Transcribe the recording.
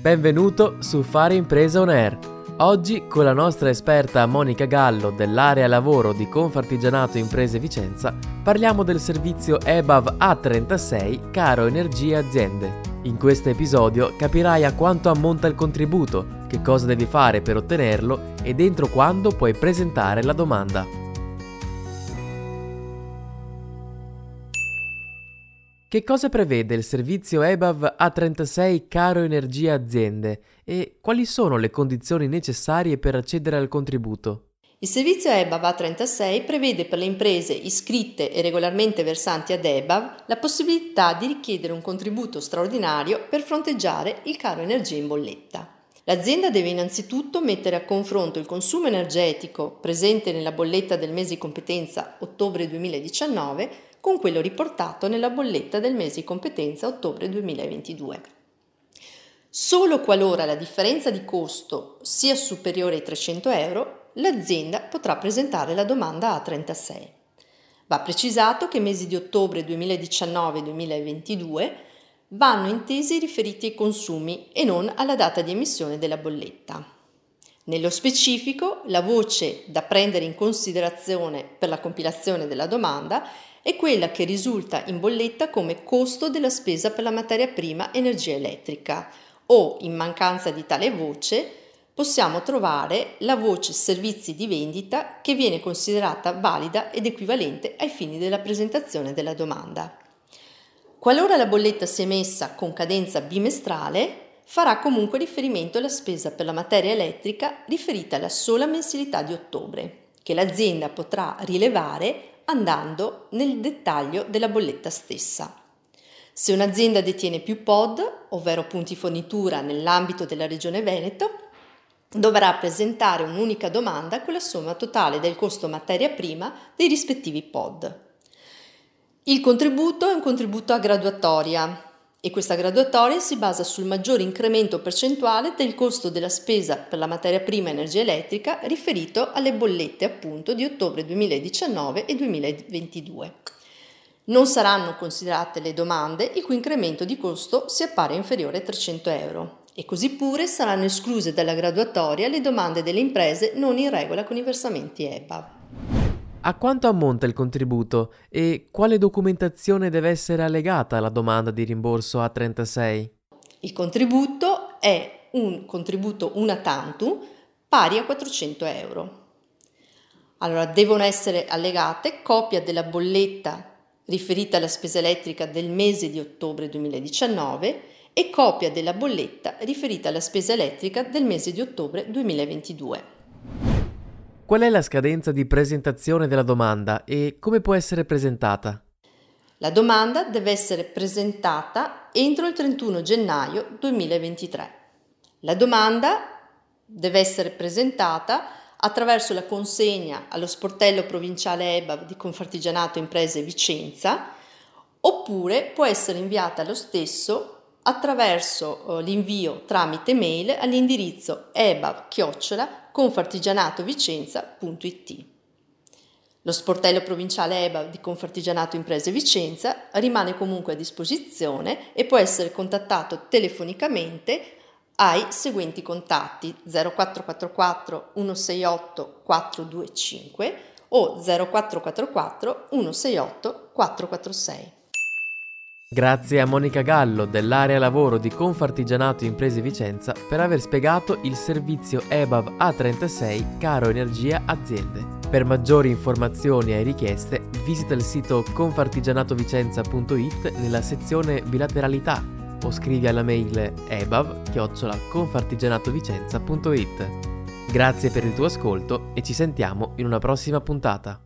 Benvenuto su Fare Impresa On Air. Oggi con la nostra esperta Monica Gallo dell'area lavoro di Confartigianato Imprese Vicenza parliamo del servizio EBAV A36 Caro Energia Aziende. In questo episodio capirai a quanto ammonta il contributo, che cosa devi fare per ottenerlo e dentro quando puoi presentare la domanda. Che cosa prevede il servizio EBAV A36 Caro Energia Aziende e quali sono le condizioni necessarie per accedere al contributo? Il servizio EBAV A36 prevede per le imprese iscritte e regolarmente versanti ad EBAV la possibilità di richiedere un contributo straordinario per fronteggiare il caro energia in bolletta. L'azienda deve innanzitutto mettere a confronto il consumo energetico presente nella bolletta del mese di competenza ottobre 2019 con quello riportato nella bolletta del mese di competenza ottobre 2022. Solo qualora la differenza di costo sia superiore ai 300 euro, l'azienda potrà presentare la domanda A36. Va precisato che i mesi di ottobre 2019 e 2022 vanno intesi riferiti ai consumi e non alla data di emissione della bolletta. Nello specifico, la voce da prendere in considerazione per la compilazione della domanda è quella che risulta in bolletta come costo della spesa per la materia prima energia elettrica o, in mancanza di tale voce, possiamo trovare la voce servizi di vendita che viene considerata valida ed equivalente ai fini della presentazione della domanda. Qualora la bolletta sia emessa con cadenza bimestrale, farà comunque riferimento alla spesa per la materia elettrica riferita alla sola mensilità di ottobre, che l'azienda potrà rilevare andando nel dettaglio della bolletta stessa. Se un'azienda detiene più POD, ovvero punti fornitura nell'ambito della Regione Veneto, dovrà presentare un'unica domanda con la somma totale del costo materia prima dei rispettivi POD. Il contributo è un contributo a graduatoria, e questa graduatoria si basa sul maggiore incremento percentuale del costo della spesa per la materia prima energia elettrica riferito alle bollette appunto di ottobre 2019 e 2022. Non saranno considerate le domande il cui incremento di costo si appare inferiore a 300 euro e così pure saranno escluse dalla graduatoria le domande delle imprese non in regola con i versamenti EBA. A quanto ammonta il contributo e quale documentazione deve essere allegata alla domanda di rimborso A36? Il contributo è un contributo una tantum pari a 400 euro. Allora, devono essere allegate copia della bolletta riferita alla spesa elettrica del mese di ottobre 2019 e copia della bolletta riferita alla spesa elettrica del mese di ottobre 2022. Qual è la scadenza di presentazione della domanda e come può essere presentata? La domanda deve essere presentata entro il 31 gennaio 2023. La domanda deve essere presentata attraverso la consegna allo sportello provinciale EBA di Confartigianato Imprese Vicenza oppure può essere inviata lo stesso attraverso eh, l'invio tramite mail all'indirizzo eba-confartigianatovicenza.it. Lo sportello provinciale EBA di Confartigianato Imprese Vicenza rimane comunque a disposizione e può essere contattato telefonicamente ai seguenti contatti 0444 168 425 o 0444 168 446. Grazie a Monica Gallo dell'area lavoro di Confartigianato Imprese Vicenza per aver spiegato il servizio EBAV A36 Caro Energia Aziende. Per maggiori informazioni e richieste visita il sito confartigianatovicenza.it nella sezione bilateralità o scrivi alla mail ebav-confartigianatovicenza.it. Grazie per il tuo ascolto e ci sentiamo in una prossima puntata.